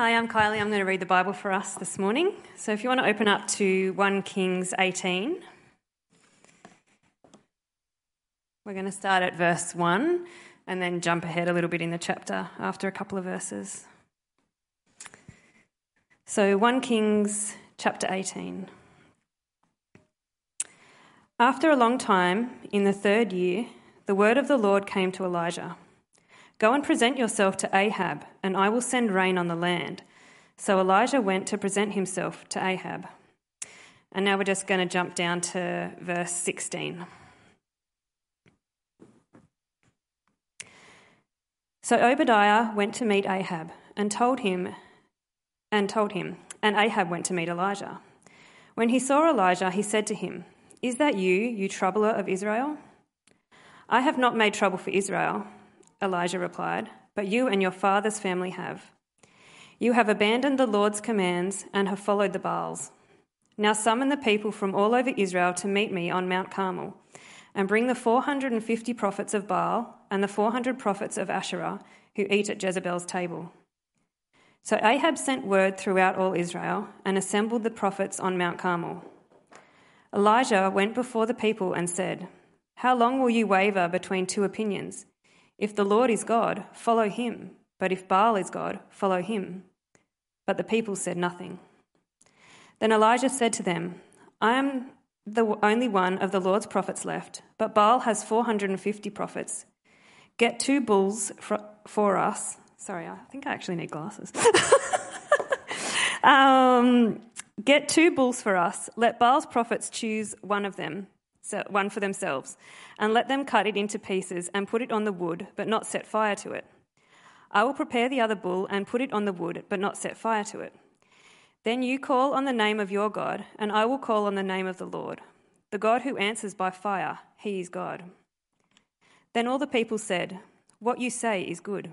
Hi, I'm Kylie. I'm going to read the Bible for us this morning. So if you want to open up to 1 Kings 18, we're going to start at verse 1 and then jump ahead a little bit in the chapter after a couple of verses. So 1 Kings chapter 18. After a long time, in the third year, the word of the Lord came to Elijah. Go and present yourself to Ahab, and I will send rain on the land. So Elijah went to present himself to Ahab. And now we're just going to jump down to verse 16. So Obadiah went to meet Ahab and told him and told him, and Ahab went to meet Elijah. When he saw Elijah, he said to him, Is that you, you troubler of Israel? I have not made trouble for Israel Elijah replied, But you and your father's family have. You have abandoned the Lord's commands and have followed the Baals. Now summon the people from all over Israel to meet me on Mount Carmel, and bring the 450 prophets of Baal and the 400 prophets of Asherah who eat at Jezebel's table. So Ahab sent word throughout all Israel and assembled the prophets on Mount Carmel. Elijah went before the people and said, How long will you waver between two opinions? If the Lord is God, follow him, but if Baal is God, follow him. But the people said nothing. Then Elijah said to them, I am the only one of the Lord's prophets left, but Baal has 450 prophets. Get two bulls for, for us. Sorry, I think I actually need glasses. um, get two bulls for us. Let Baal's prophets choose one of them one for themselves, and let them cut it into pieces and put it on the wood, but not set fire to it. I will prepare the other bull and put it on the wood, but not set fire to it. Then you call on the name of your God, and I will call on the name of the Lord. The God who answers by fire, he is God. Then all the people said, What you say is good.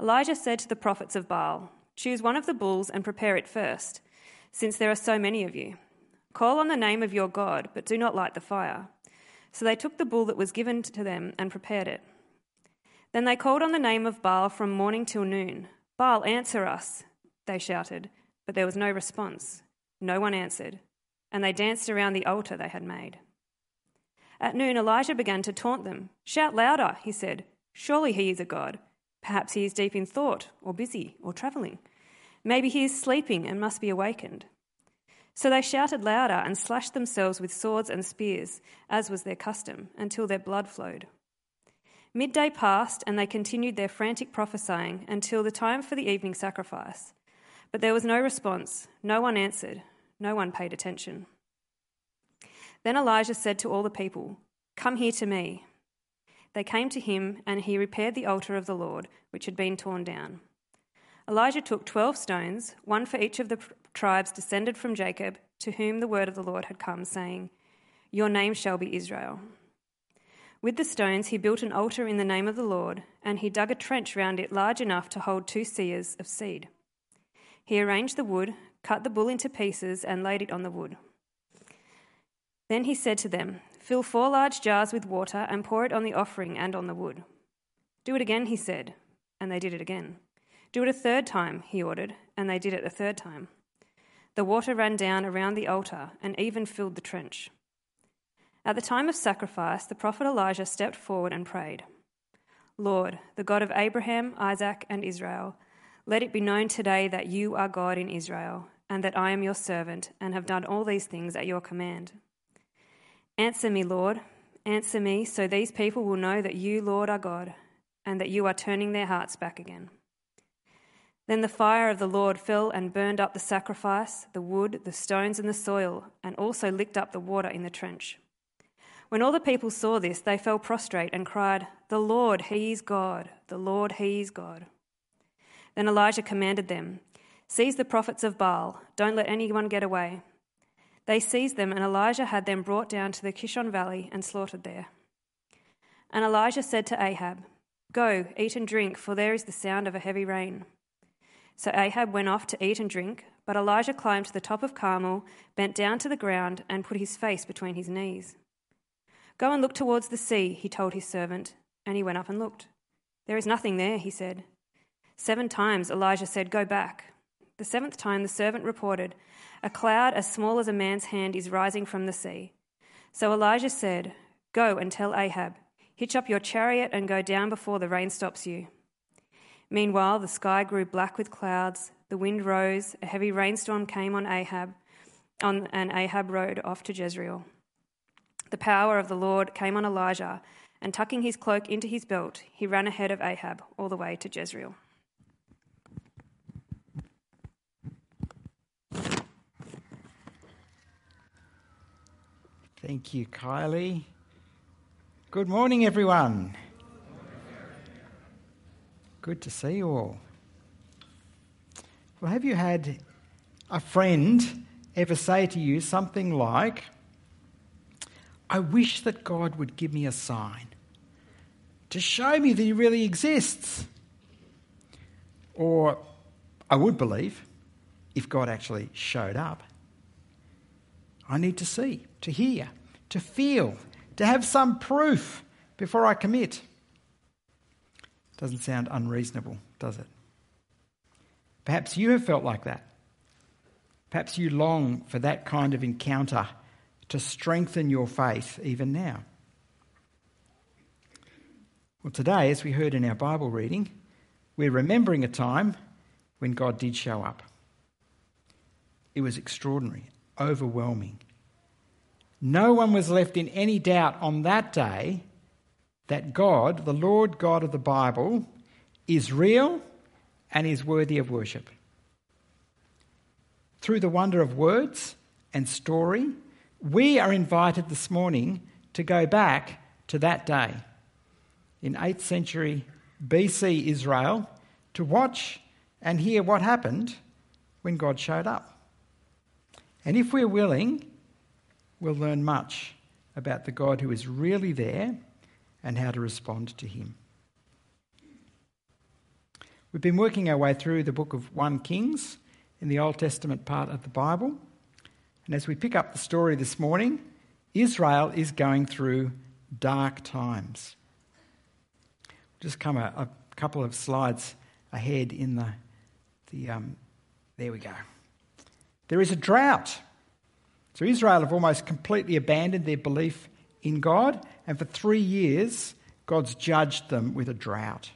Elijah said to the prophets of Baal, Choose one of the bulls and prepare it first, since there are so many of you. Call on the name of your God, but do not light the fire. So they took the bull that was given to them and prepared it. Then they called on the name of Baal from morning till noon. Baal, answer us, they shouted, but there was no response. No one answered, and they danced around the altar they had made. At noon, Elijah began to taunt them. Shout louder, he said. Surely he is a god. Perhaps he is deep in thought, or busy, or travelling. Maybe he is sleeping and must be awakened. So they shouted louder and slashed themselves with swords and spears, as was their custom, until their blood flowed. Midday passed, and they continued their frantic prophesying until the time for the evening sacrifice. But there was no response, no one answered, no one paid attention. Then Elijah said to all the people, Come here to me. They came to him, and he repaired the altar of the Lord, which had been torn down. Elijah took twelve stones, one for each of the tribes descended from Jacob, to whom the word of the Lord had come, saying, Your name shall be Israel. With the stones he built an altar in the name of the Lord, and he dug a trench round it large enough to hold two seahs of seed. He arranged the wood, cut the bull into pieces, and laid it on the wood. Then he said to them, Fill four large jars with water and pour it on the offering and on the wood. Do it again, he said, and they did it again. Do it a third time, he ordered, and they did it a third time. The water ran down around the altar and even filled the trench. At the time of sacrifice, the prophet Elijah stepped forward and prayed Lord, the God of Abraham, Isaac, and Israel, let it be known today that you are God in Israel, and that I am your servant, and have done all these things at your command. Answer me, Lord, answer me, so these people will know that you, Lord, are God, and that you are turning their hearts back again. Then the fire of the Lord fell and burned up the sacrifice, the wood, the stones, and the soil, and also licked up the water in the trench. When all the people saw this, they fell prostrate and cried, The Lord, He is God! The Lord, He is God! Then Elijah commanded them, Seize the prophets of Baal, don't let anyone get away. They seized them, and Elijah had them brought down to the Kishon Valley and slaughtered there. And Elijah said to Ahab, Go, eat and drink, for there is the sound of a heavy rain. So Ahab went off to eat and drink, but Elijah climbed to the top of Carmel, bent down to the ground, and put his face between his knees. Go and look towards the sea, he told his servant, and he went up and looked. There is nothing there, he said. Seven times Elijah said, Go back. The seventh time the servant reported, A cloud as small as a man's hand is rising from the sea. So Elijah said, Go and tell Ahab, hitch up your chariot and go down before the rain stops you. Meanwhile, the sky grew black with clouds, the wind rose, a heavy rainstorm came on Ahab, on, and Ahab rode off to Jezreel. The power of the Lord came on Elijah, and tucking his cloak into his belt, he ran ahead of Ahab all the way to Jezreel. Thank you, Kylie. Good morning, everyone. Good to see you all. Well, have you had a friend ever say to you something like, I wish that God would give me a sign to show me that He really exists? Or, I would believe if God actually showed up. I need to see, to hear, to feel, to have some proof before I commit. Doesn't sound unreasonable, does it? Perhaps you have felt like that. Perhaps you long for that kind of encounter to strengthen your faith even now. Well, today, as we heard in our Bible reading, we're remembering a time when God did show up. It was extraordinary, overwhelming. No one was left in any doubt on that day that God, the Lord God of the Bible, is real and is worthy of worship. Through the wonder of words and story, we are invited this morning to go back to that day in 8th century BC Israel to watch and hear what happened when God showed up. And if we're willing, we'll learn much about the God who is really there and how to respond to him. We've been working our way through the book of 1 Kings in the Old Testament part of the Bible. And as we pick up the story this morning, Israel is going through dark times. Just come a, a couple of slides ahead in the, the um, there we go. There is a drought. So Israel have almost completely abandoned their belief in God, and for three years, God's judged them with a drought.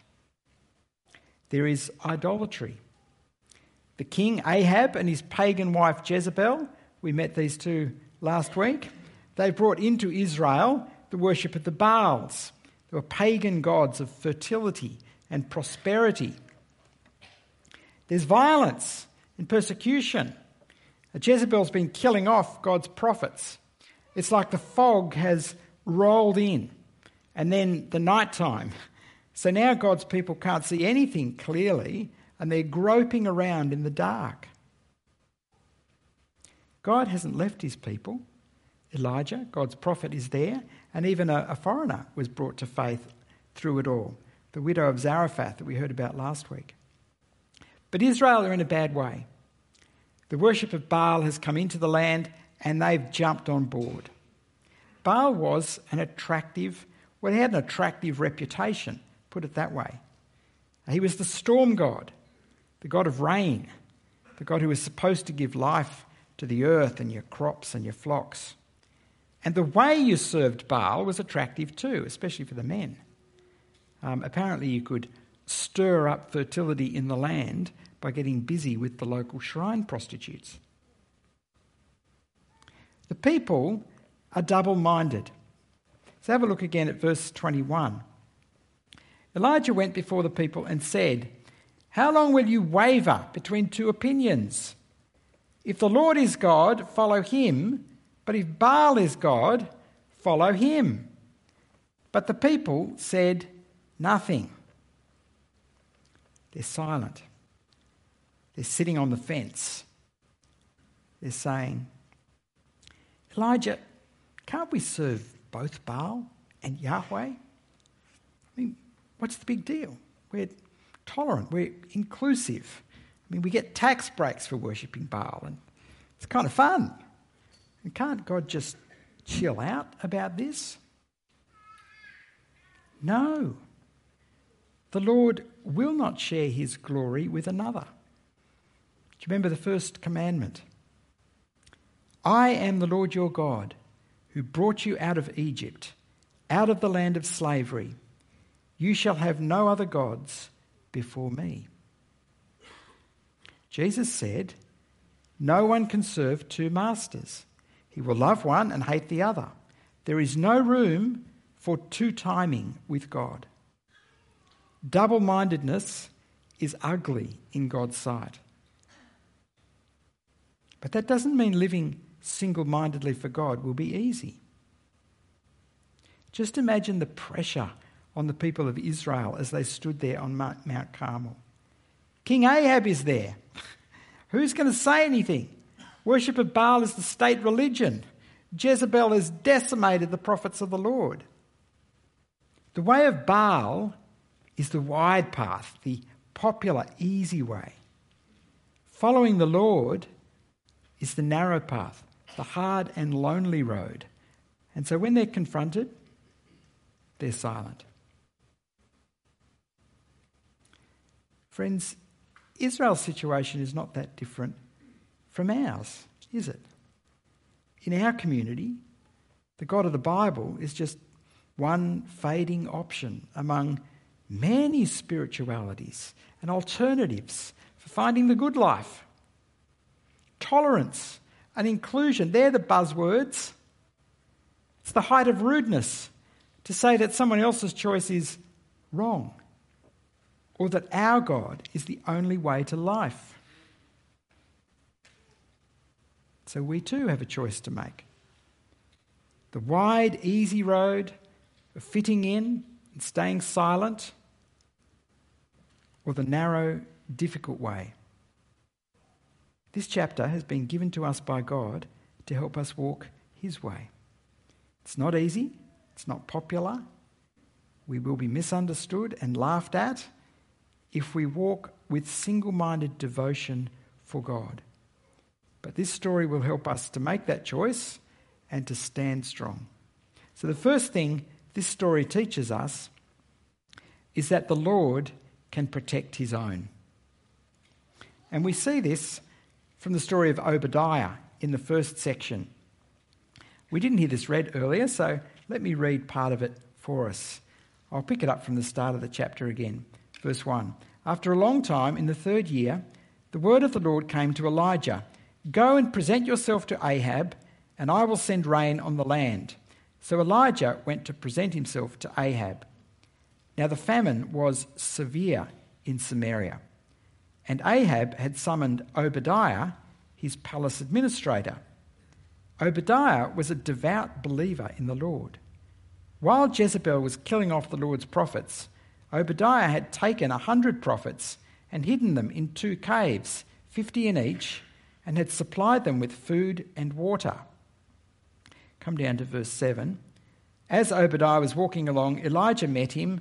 There is idolatry. The king Ahab and his pagan wife Jezebel, we met these two last week, they brought into Israel the worship of the Baals. They were pagan gods of fertility and prosperity. There's violence and persecution. Jezebel's been killing off God's prophets. It's like the fog has rolled in and then the night time. So now God's people can't see anything clearly and they're groping around in the dark. God hasn't left his people. Elijah, God's prophet, is there, and even a, a, foreigner was brought to faith through it all the widow of Zarephath that we heard about last week. But Israel are in a bad way. The worship of Baal has come into the land and they've jumped on board. Baal was an attractive, well, he had an attractive reputation, put it that way. He was the storm god, the god of rain, the god who was supposed to give life to the earth and your crops and your flocks. And the way you served Baal was attractive too, especially for the men. Um, apparently, you could stir up fertility in the land by getting busy with the local shrine prostitutes. The people are double minded. So have a look again at verse 21. Elijah went before the people and said, How long will you waver between two opinions? If the Lord is God, follow him, but if Baal is God, follow him. But the people said nothing. They're silent. They're sitting on the fence. They're saying, Elijah, can't we serve both Baal and Yahweh? I mean, what's the big deal? We're tolerant, we're inclusive. I mean, we get tax breaks for worshipping Baal, and it's kind of fun. And can't God just chill out about this? No. The Lord will not share his glory with another. Do you remember the first commandment? I am the Lord your God, who brought you out of Egypt, out of the land of slavery. You shall have no other gods before me. Jesus said, No one can serve two masters. He will love one and hate the other. There is no room for two timing with God. Double mindedness is ugly in God's sight. But that doesn't mean living single mindedly for God will be easy. Just imagine the pressure on the people of Israel as they stood there on Mount Carmel. King Ahab is there. Who's going to say anything? Worship of Baal is the state religion. Jezebel has decimated the prophets of the Lord. The way of Baal is the wide path, the popular, easy way. Following the Lord is the narrow path, the hard and lonely road. And so when they're confronted, they're silent. Friends, Israel's situation is not that different from ours, is it? In our community, the God of the Bible is just one fading option among many spiritualities and alternatives for finding the good life. Tolerance and inclusion, they're the buzzwords. It's the height of rudeness to say that someone else's choice is wrong or that our God is the only way to life. So we too have a choice to make. The wide, easy road of fitting in and staying silent, or the narrow, difficult way. This chapter has been given to us by God to help us walk His way. It's not easy, it's not popular. We will be misunderstood and laughed at if we walk with single minded devotion for God. But this story will help us to make that choice and to stand strong. So, the first thing this story teaches us is that the Lord can protect his own. And we see this from the story of Obadiah in the first section. We didn't hear this read earlier, so let me read part of it for us. I'll pick it up from the start of the chapter again. Verse 1 After a long time, in the third year, the word of the Lord came to Elijah Go and present yourself to Ahab, and I will send rain on the land. So Elijah went to present himself to Ahab. Now the famine was severe in Samaria, and Ahab had summoned Obadiah, his palace administrator. Obadiah was a devout believer in the Lord. While Jezebel was killing off the Lord's prophets, Obadiah had taken a hundred prophets and hidden them in two caves, fifty in each, and had supplied them with food and water. Come down to verse 7. As Obadiah was walking along, Elijah met him.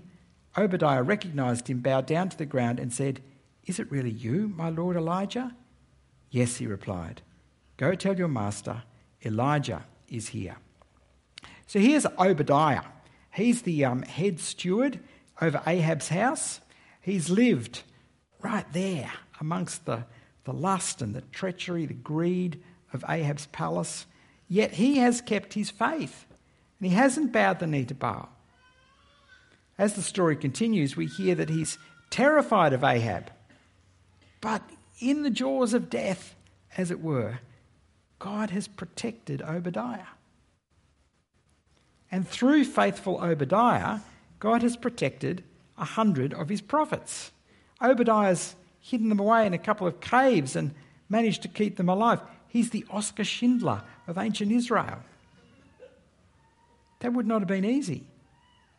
Obadiah recognized him, bowed down to the ground, and said, Is it really you, my lord Elijah? Yes, he replied. Go tell your master, Elijah is here. So here's Obadiah. He's the um, head steward over Ahab's house. He's lived right there amongst the, the lust and the treachery, the greed of Ahab's palace. Yet he has kept his faith and he hasn't bowed the knee to Baal. As the story continues, we hear that he's terrified of Ahab. But in the jaws of death, as it were, God has protected Obadiah. And through faithful Obadiah, God has protected a hundred of his prophets. Obadiah's hidden them away in a couple of caves and managed to keep them alive. He's the Oscar Schindler of ancient Israel. That would not have been easy.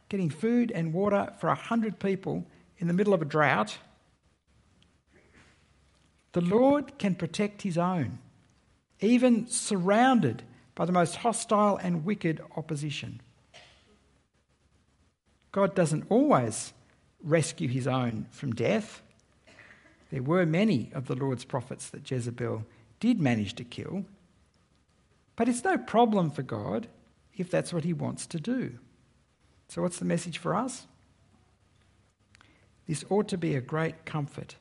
Getting food and water for a hundred people in the middle of a drought. The Lord can protect his own, even surrounded by the most hostile and wicked opposition. God doesn't always rescue his own from death. There were many of the Lord's prophets that Jezebel did manage to kill. But it's no problem for God if that's what He wants to do. So, what's the message for us? this ought to be a great comfort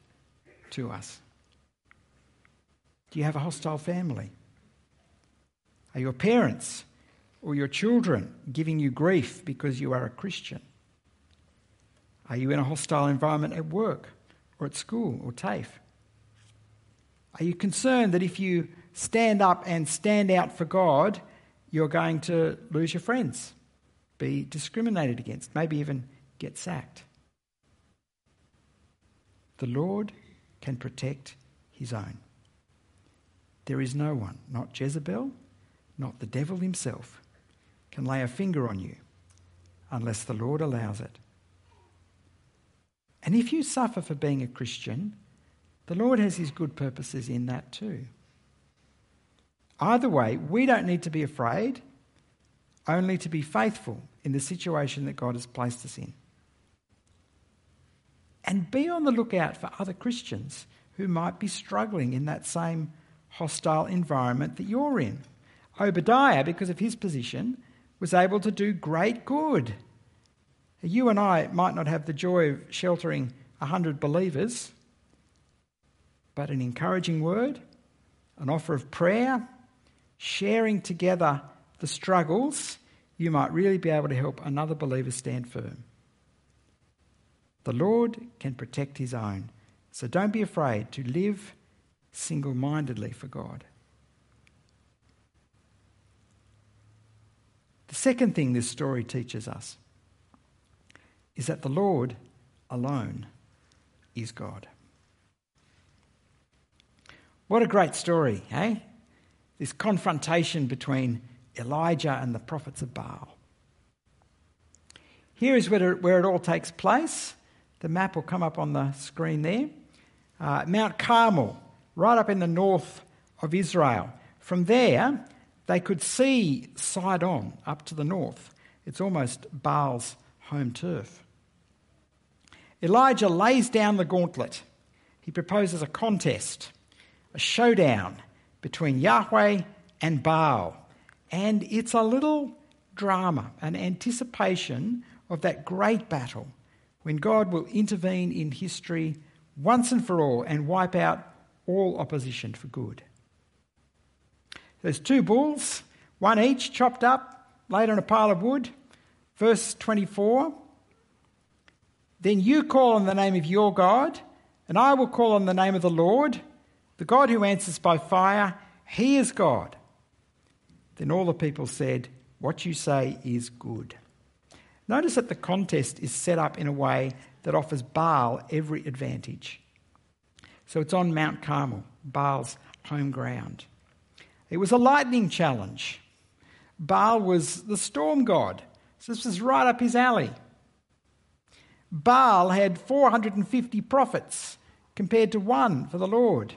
to us. Do you have a hostile family? Are your parents or your children giving you grief because you are a Christian? Are you in a hostile environment at work or at school or TAFE? Are you concerned that if you stand up and stand out for God, you're going to lose your friends, be discriminated against, maybe even get sacked? The Lord can protect his own. There is no one, not Jezebel, not the devil himself, can lay a finger on you unless the Lord allows it. And if you suffer for being a Christian, the Lord has his good purposes in that too. Either way, we don't need to be afraid, only to be faithful in the situation that God has placed us in. And be on the lookout for other Christians who might be struggling in that same hostile environment that you're in. Obadiah, because of his position, was able to do great good. You and I might not have the joy of sheltering a hundred believers, but an encouraging word, an offer of prayer, sharing together the struggles, you might really be able to help another believer stand firm. The Lord can protect his own. So don't be afraid to live single mindedly for God. The second thing this story teaches us is that the Lord alone is God. What a great story, eh? This confrontation between Elijah and the prophets of Baal. Here is where it, where it all takes place. The map will come up on the screen there. Uh, Mount Carmel, right up in the north of Israel. From there, they could see Sidon up to the north. It's almost Baal's home turf. Elijah lays down the gauntlet. He proposes a contest, a showdown between Yahweh and Baal. And it's a little drama, an anticipation of that great battle when God will intervene in history once and for all and wipe out all opposition for good. There's two bulls, one each chopped up, laid on a pile of wood. Verse 24 Then you call on the name of your God, and I will call on the name of the Lord, the God who answers by fire. He is God. Then all the people said, What you say is good. Notice that the contest is set up in a way that offers Baal every advantage. So it's on Mount Carmel, Baal's home ground. It was a lightning challenge. Baal was the storm god, so this was right up his alley. Baal had 450 prophets compared to one for the Lord.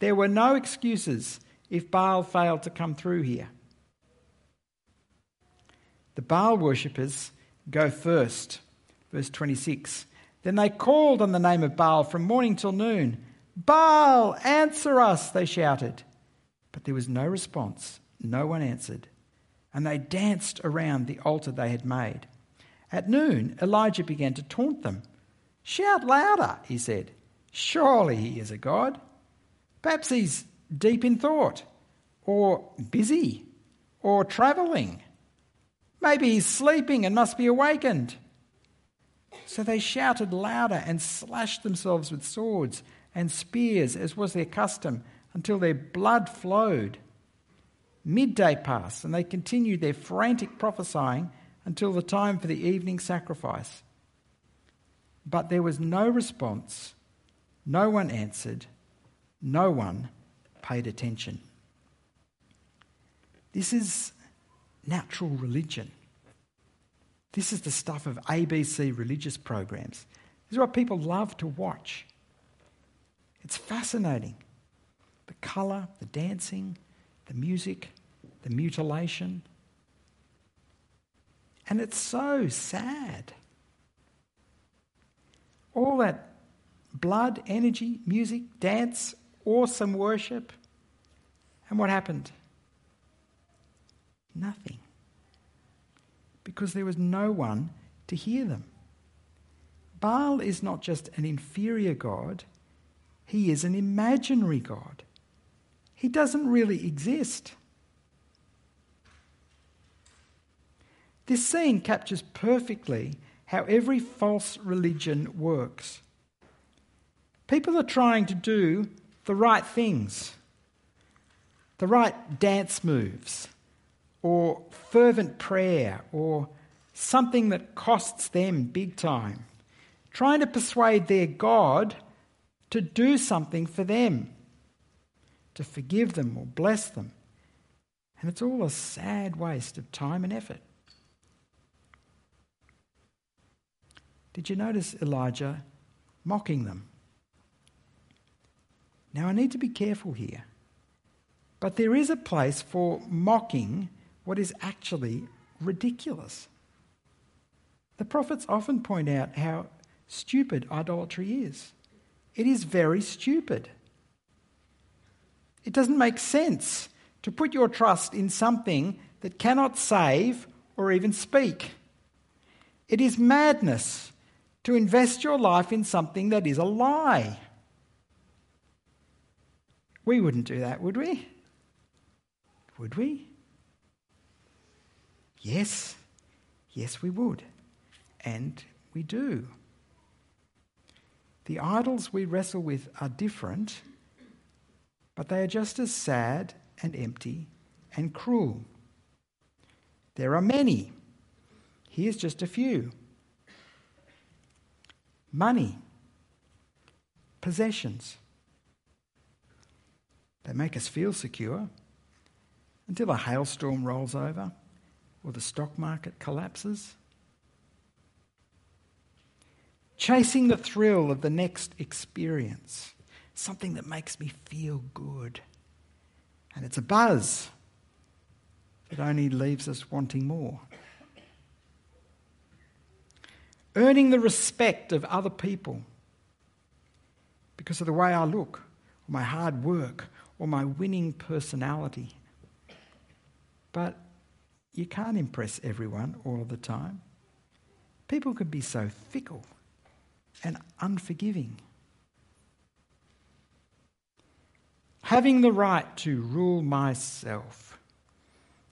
There were no excuses if Baal failed to come through here. The Baal worshippers go first. Verse 26. Then they called on the name of Baal from morning till noon. Baal, answer us, they shouted. But there was no response. No one answered. And they danced around the altar they had made. At noon, Elijah began to taunt them. Shout louder, he said. Surely he is a god. Perhaps he's deep in thought, or busy, or travelling Maybe he's sleeping and must be awakened. So they shouted louder and slashed themselves with swords and spears, as was their custom, until their blood flowed. Midday passed, and they continued their frantic prophesying until the time for the evening sacrifice. But there was no response, no one answered, no one paid attention. This is natural religion. This is the stuff of ABC religious programs. This is what people love to watch. It's fascinating. The colour, the dancing, the music, the mutilation. And it's so sad. All that blood, energy, music, dance, awesome worship. And what happened? Nothing. Because there was no one to hear them. Baal is not just an inferior God, he is an imaginary God. He doesn't really exist. This scene captures perfectly how every false religion works. People are trying to do the right things, the right dance moves, or fervent prayer, or something that costs them big time, trying to persuade their God to do something for them, to forgive them or bless them. And it's all a sad waste of time and effort. Did you notice Elijah mocking them? Now, I need to be careful here, but there is a place for mocking what is actually ridiculous. The prophets often point out how stupid idolatry is. It is very stupid. It doesn't make sense to put your trust in something that cannot save or even speak. It is madness to invest your life in something that is a lie. We wouldn't do that, would we? Would we? Yes, yes, we would. And we do. The idols we wrestle with are different, but they are just as sad and empty and cruel. There are many. Here's just a few money, possessions. They make us feel secure until a hailstorm rolls over or the stock market collapses. Chasing the thrill of the next experience, something that makes me feel good. And it's a buzz that only leaves us wanting more. Earning the respect of other people because of the way I look, or my hard work, or my winning personality. But you can't impress everyone all the time. People can be so fickle and unforgiving. Having the right to rule myself,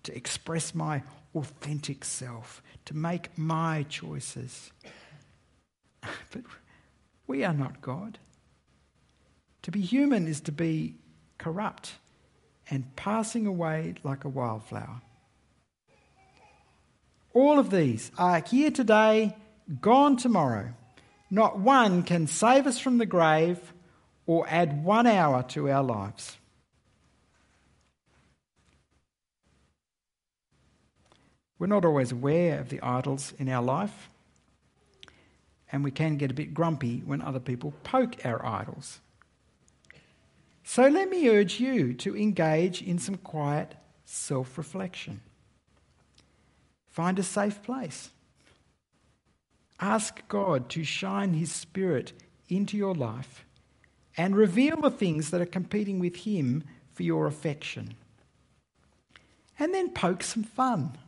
to express my authentic self, to make my choices. But we are not God. To be human is to be corrupt and passing away like a wildflower. All of these are here today, gone tomorrow. Not one can save us from the grave or add one hour to our lives. We're not always aware of the idols in our life, and we can get a bit grumpy when other people poke our idols. So let me urge you to engage in some quiet self reflection. Find a safe place. Ask God to shine His Spirit into your life and reveal the things that are competing with Him for your affection. And then poke some fun.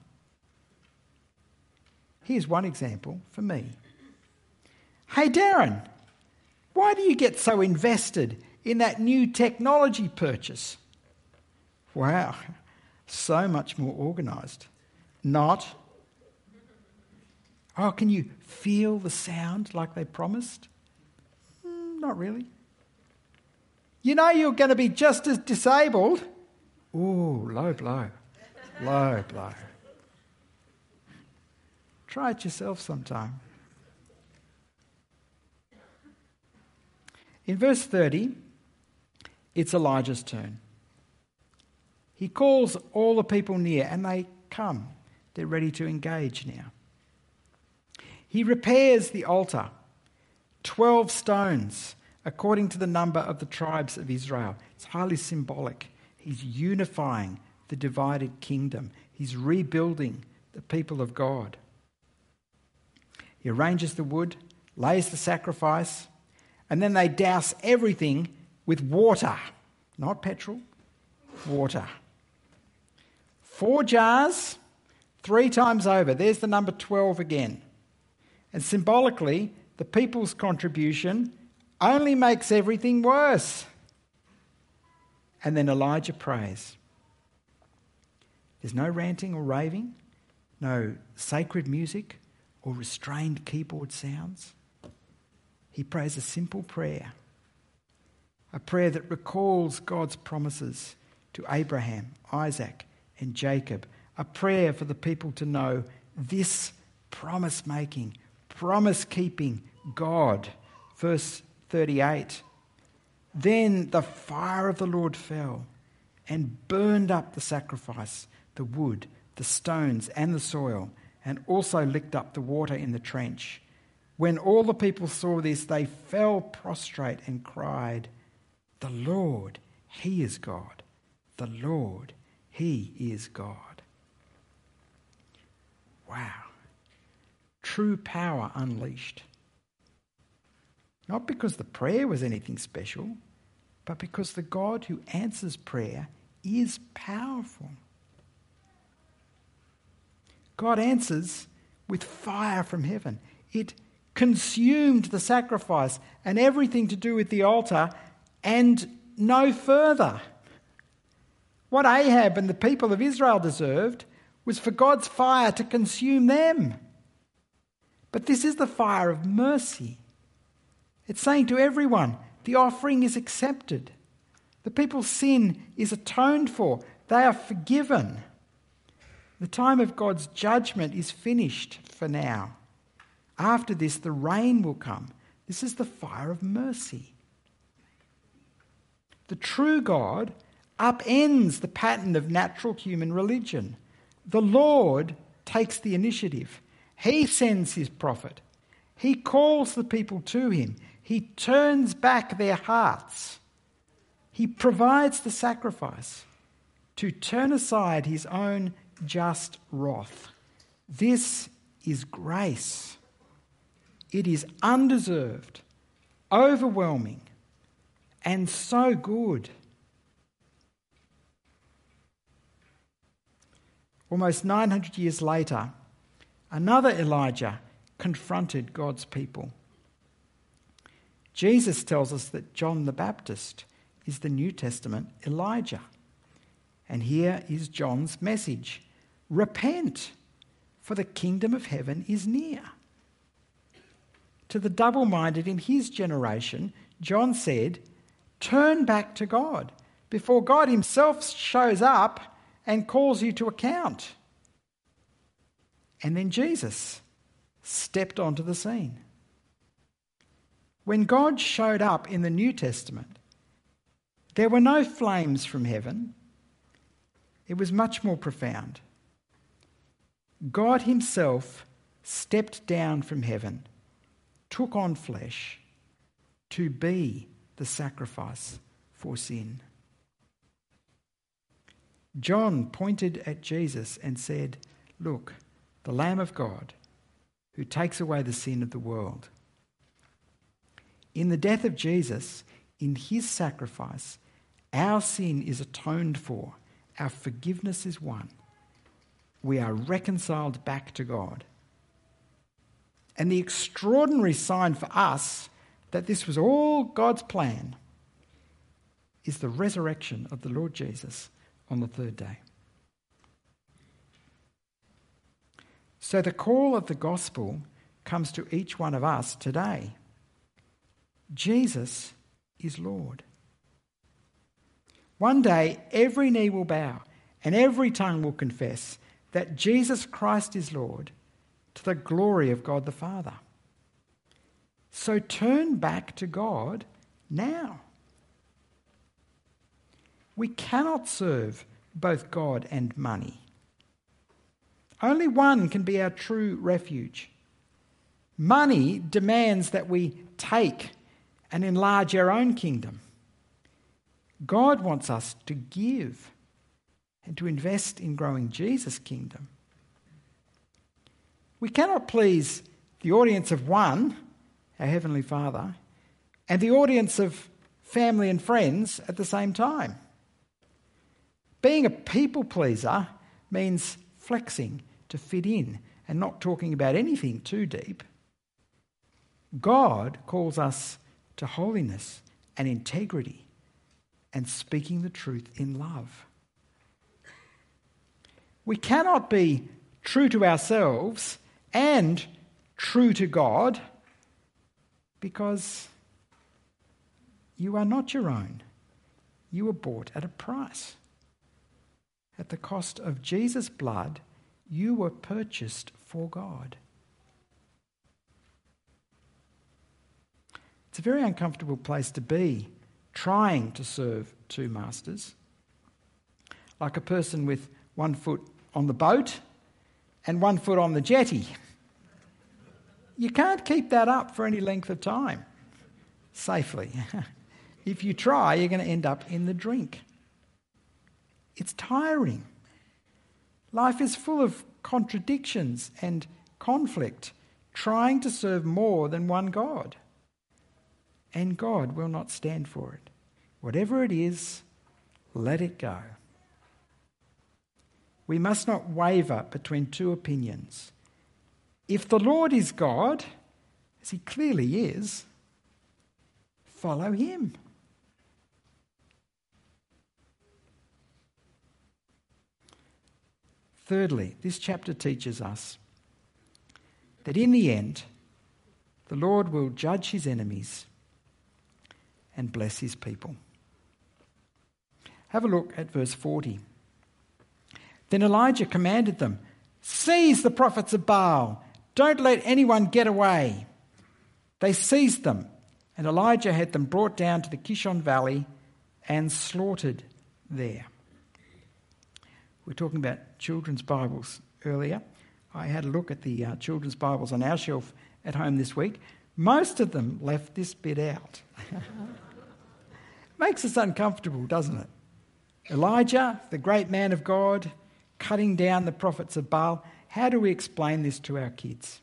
Here's one example for me. Hey, Darren, why do you get so invested in that new technology purchase? Wow, so much more organised. Not. Oh, can you feel the sound like they promised? Mm, not really. You know you're going to be just as disabled. Ooh, low blow. Low blow. Try it yourself sometime. In verse 30, it's Elijah's turn. He calls all the people near and they come. They're ready to engage now. He repairs the altar, 12 stones, according to the number of the tribes of Israel. It's highly symbolic. He's unifying the divided kingdom, he's rebuilding the people of God. He arranges the wood, lays the sacrifice, and then they douse everything with water, not petrol, water. Four jars, three times over. There's the number 12 again. And symbolically, the people's contribution only makes everything worse. And then Elijah prays. There's no ranting or raving, no sacred music or restrained keyboard sounds. He prays a simple prayer, a prayer that recalls God's promises to Abraham, Isaac, and Jacob, a prayer for the people to know this promise making, promise keeping God. Verse 38 Then the fire of the Lord fell and burned up the sacrifice, the wood, the stones, and the soil, and also licked up the water in the trench. When all the people saw this, they fell prostrate and cried, The Lord, He is God. The Lord, He is God. Wow. True power unleashed. Not because the prayer was anything special, but because the God who answers prayer is powerful. God answers with fire from heaven. It consumed the sacrifice and everything to do with the altar and no further. What Ahab and the people of Israel deserved was for God's fire to consume them. But this is the fire of mercy. It's saying to everyone, the offering is accepted. The people's sin is atoned for. They are forgiven. The time of God's judgment is finished for now. After this, the rain will come. This is the fire of mercy. The true God upends the pattern of natural human religion. The Lord takes the initiative. He sends his prophet. He calls the people to him. He turns back their hearts. He provides the sacrifice to turn aside his own just wrath. This is grace. It is undeserved, overwhelming, and so good. Almost 900 years later, another Elijah confronted God's people. Jesus tells us that John the Baptist is the New Testament Elijah. And here is John's message Repent, for the kingdom of heaven is near. To the double minded in his generation, John said, Turn back to God before God himself shows up and calls you to account. And then Jesus stepped onto the scene. When God showed up in the New Testament, there were no flames from heaven. It was much more profound. God Himself stepped down from heaven, took on flesh to be the sacrifice for sin. John pointed at Jesus and said, Look, the Lamb of God who takes away the sin of the world. In the death of Jesus, in his sacrifice, our sin is atoned for, our forgiveness is won. We are reconciled back to God. And the extraordinary sign for us that this was all God's plan is the resurrection of the Lord Jesus on the third day. So the call of the gospel comes to each one of us today. Jesus is Lord. One day, every knee will bow and every tongue will confess that Jesus Christ is Lord to the glory of God the Father. So turn back to God now. We cannot serve both God and money. Only one can be our true refuge. Money demands that we take and enlarge our own kingdom. God wants us to give and to invest in growing Jesus' kingdom. We cannot please the audience of one, our Heavenly Father, and the audience of family and friends at the same time. Being a people pleaser means flexing to fit in and not talking about anything too deep. God calls us to holiness and integrity and speaking the truth in love. We cannot be true to ourselves and true to God because you are not your own. You were bought at a price. At the cost of Jesus' blood, you were purchased for God. It's a very uncomfortable place to be, trying to serve two masters. Like a person with one foot on the boat and one foot on the jetty. You can't keep that up for any length of time safely. if you try, you're going to end up in the drink. It's tiring. Life is full of contradictions and conflict, trying to serve more than one God. And God will not stand for it. Whatever it is, let it go. We must not waver between two opinions. If the Lord is God, as he clearly is, follow him. Thirdly, this chapter teaches us that in the end, the Lord will judge his enemies and bless his people. Have a look at verse 40. Then Elijah commanded them Seize the prophets of Baal, don't let anyone get away. They seized them, and Elijah had them brought down to the Kishon Valley and slaughtered there. We are talking about children's Bibles earlier. I had a look at the uh, children's Bibles on our shelf at home this week. Most of them left this bit out. Makes us uncomfortable, doesn't it? Elijah, the great man of God, cutting down the prophets of Baal. How do we explain this to our kids?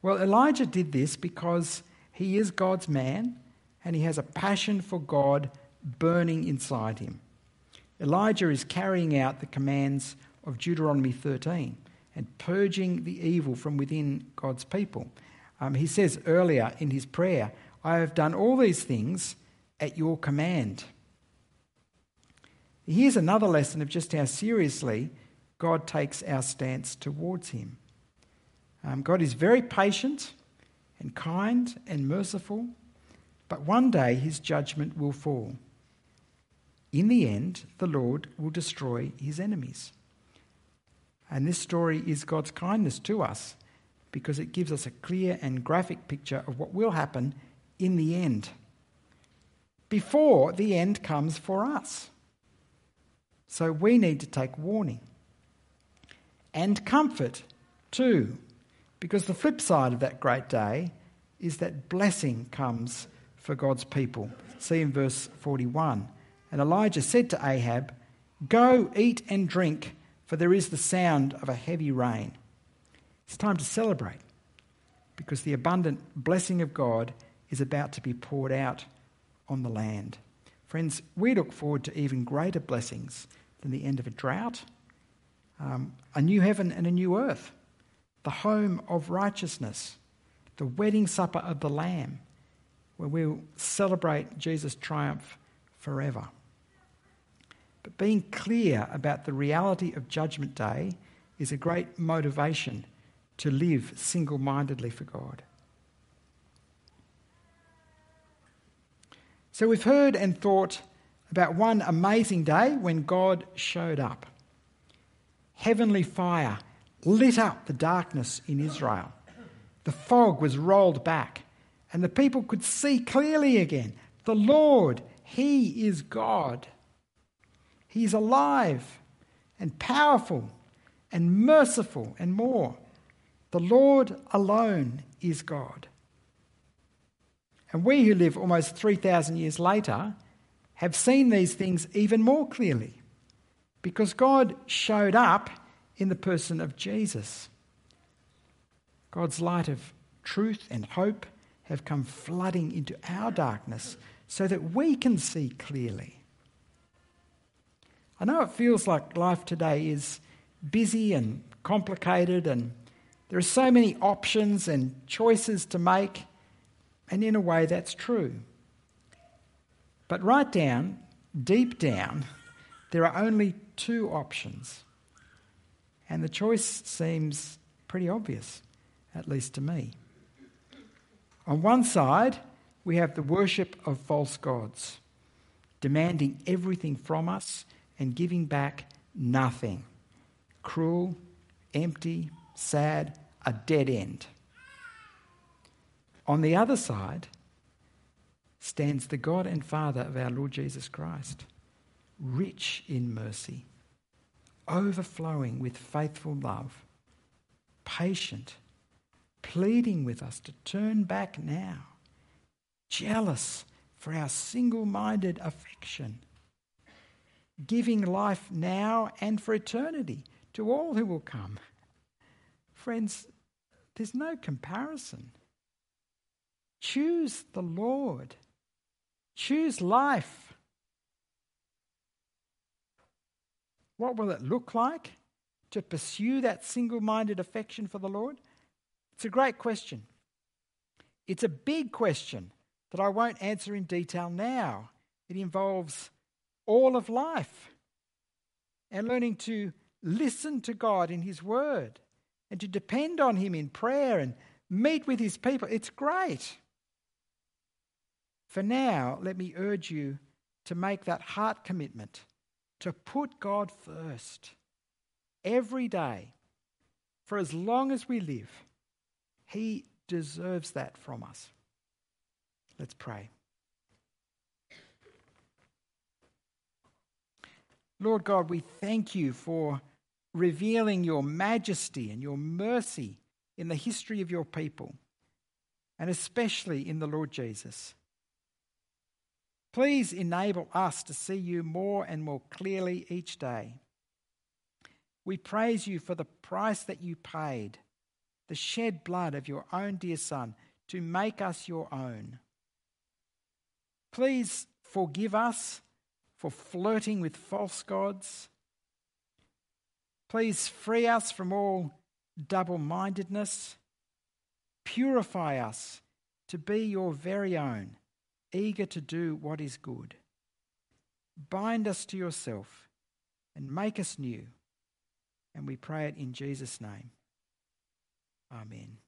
Well, Elijah did this because he is God's man and he has a passion for God burning inside him. Elijah is carrying out the commands of Deuteronomy 13 and purging the evil from within God's people. Um, he says earlier in his prayer, I have done all these things at your command. Here's another lesson of just how seriously God takes our stance towards Him. Um, God is very patient and kind and merciful, but one day His judgment will fall. In the end, the Lord will destroy His enemies. And this story is God's kindness to us because it gives us a clear and graphic picture of what will happen in the end, before the end comes for us. So we need to take warning and comfort too, because the flip side of that great day is that blessing comes for God's people. See in verse 41. And Elijah said to Ahab, Go, eat and drink, for there is the sound of a heavy rain. It's time to celebrate because the abundant blessing of God is about to be poured out on the land. Friends, we look forward to even greater blessings than the end of a drought, um, a new heaven and a new earth, the home of righteousness, the wedding supper of the Lamb, where we'll celebrate Jesus' triumph forever. But being clear about the reality of Judgment Day is a great motivation to live single mindedly for God. So we've heard and thought about one amazing day when God showed up. Heavenly fire lit up the darkness in Israel. The fog was rolled back, and the people could see clearly again. The Lord, He is God. He is alive and powerful and merciful and more. The Lord alone is God. And we who live almost 3,000 years later have seen these things even more clearly because God showed up in the person of Jesus. God's light of truth and hope have come flooding into our darkness so that we can see clearly. I know it feels like life today is busy and complicated and There are so many options and choices to make, and in a way, that's true. But right down, deep down, there are only two options. And the choice seems pretty obvious, at least to me. On one side, we have the worship of false gods, demanding everything from us and giving back nothing. Cruel, empty, sad, a dead end. On the other side stands the God and Father of our Lord Jesus Christ, rich in mercy, overflowing with faithful love, patient, pleading with us to turn back now, jealous for our single minded affection, giving life now and for eternity to all who will come. Friends, there's no comparison. Choose the Lord. Choose life. What will it look like to pursue that single minded affection for the Lord? It's a great question. It's a big question that I won't answer in detail now. It involves all of life and learning to listen to God in His Word and to depend on Him in prayer and meet with His people. It's great. For now, let me urge you to make that heart commitment to put God first every day for as long as we live. He deserves that from us. Let's pray. Lord God, we thank you for revealing your majesty and your mercy in the history of your people, and especially in the Lord Jesus. Please enable us to see you more and more clearly each day. We praise you for the price that you paid, the shed blood of your own dear Son, to make us your own. Please forgive us for flirting with false gods. Please free us from all double mindedness. Purify us to be your very own, eager to do what is good. Bind us to yourself and make us new. And we pray it in Jesus' name. Amen.